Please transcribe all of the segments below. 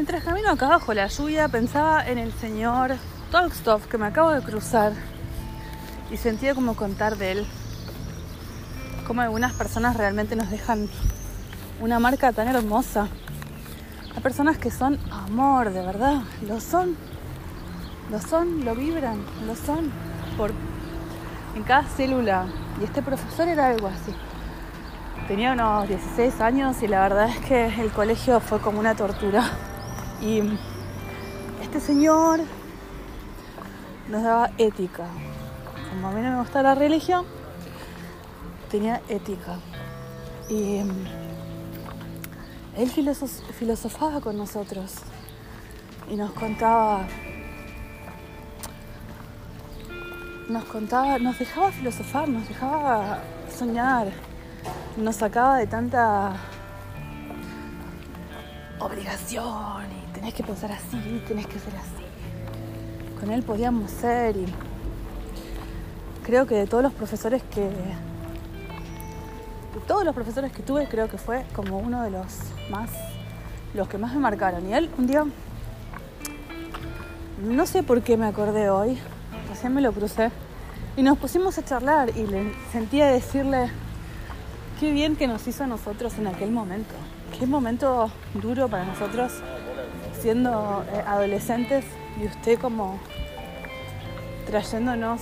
Mientras camino acá bajo la lluvia pensaba en el señor Tolstov que me acabo de cruzar y sentía como contar de él. Como algunas personas realmente nos dejan una marca tan hermosa. Hay personas que son amor, de verdad, lo son. Lo son, lo vibran, lo son. Por, en cada célula. Y este profesor era algo así. Tenía unos 16 años y la verdad es que el colegio fue como una tortura. Y este señor nos daba ética. Como a mí no me gusta la religión, tenía ética. Y él filosofaba con nosotros y nos contaba, nos contaba, nos dejaba filosofar, nos dejaba soñar, nos sacaba de tanta obligación y tenés que pensar así, tenés que ser así. Con él podíamos ser y creo que de todos los profesores que de todos los profesores que tuve creo que fue como uno de los más los que más me marcaron y él un día no sé por qué me acordé hoy recién me lo crucé y nos pusimos a charlar y le sentía decirle qué bien que nos hizo a nosotros en aquel momento qué momento duro para nosotros siendo eh, adolescentes y usted como trayéndonos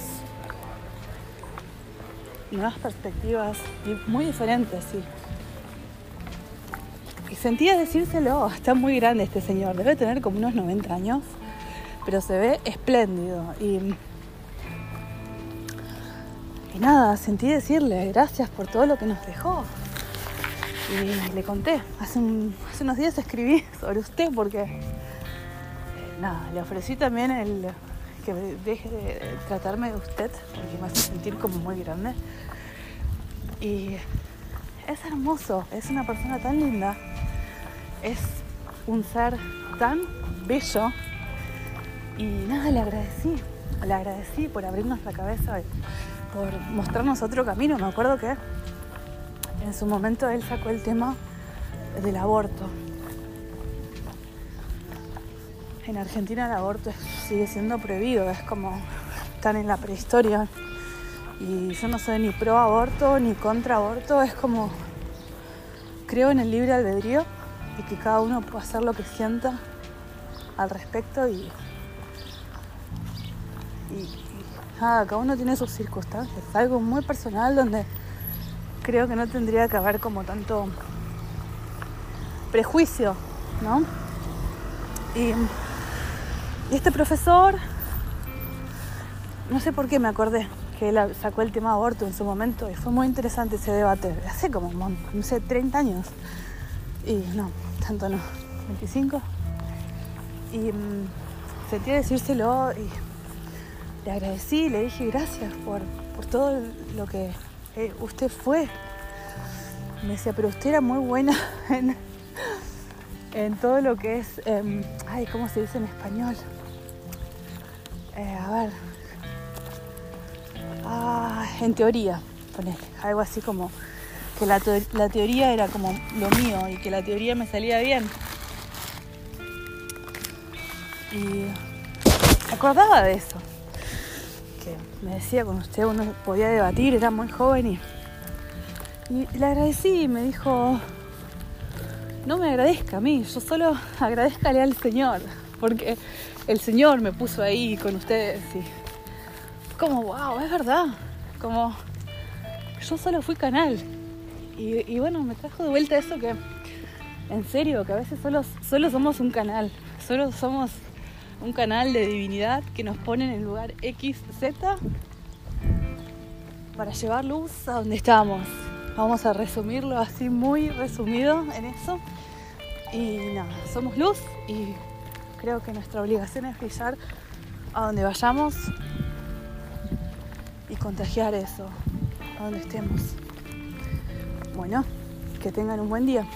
nuevas perspectivas y muy diferentes, sí. Y sentía decírselo, está muy grande este señor, debe tener como unos 90 años, pero se ve espléndido. Y, y nada, sentí decirle gracias por todo lo que nos dejó. Y le conté, hace, unos días escribí sobre usted porque, nada, le ofrecí también el, que deje de tratarme de usted, porque me hace sentir como muy grande. Y es hermoso, es una persona tan linda, es un ser tan bello. Y nada, le agradecí, le agradecí por abrirnos la cabeza y por mostrarnos otro camino. Me acuerdo que en su momento él sacó el tema del aborto en Argentina el aborto sigue siendo prohibido, es como están en la prehistoria. Y yo no soy ni pro aborto ni contra aborto, es como creo en el libre albedrío y que cada uno puede hacer lo que sienta al respecto y, y, nada, cada uno tiene sus circunstancias. Algo muy personal donde creo que no tendría que haber como tanto prejuicio, ¿no? Y este profesor, no sé por qué me acordé que él sacó el tema aborto en su momento y fue muy interesante ese debate, hace como, no sé, 30 años. Y no, tanto no, 25. Y mmm, sentí decírselo y le agradecí, le dije gracias por, todo lo que eh, usted fue. Me decía, pero usted era muy buena en, en todo lo que es, em, ay, ¿cómo se dice en español? Eh, a ver, ah, en teoría, algo así como que la, la teoría era como lo mío y que la teoría me salía bien. Y acordaba de eso, que me decía con usted uno podía debatir, era muy joven y, y le agradecí y me dijo, no me agradezca a mí, yo solo agradezcale al Señor, porque el Señor me puso ahí con ustedes y como, wow, es verdad, como yo solo fui canal. Y, bueno, me trajo de vuelta eso que, en serio, que a veces solo, solo somos un canal, solo somos un canal de divinidad que nos pone en el lugar X, Z para llevar luz a donde estamos. Vamos a resumirlo así muy resumido en eso. Y nada, somos luz y Creo que nuestra obligación es brillar a donde vayamos y contagiar eso a donde estemos. Bueno, que tengan un buen día.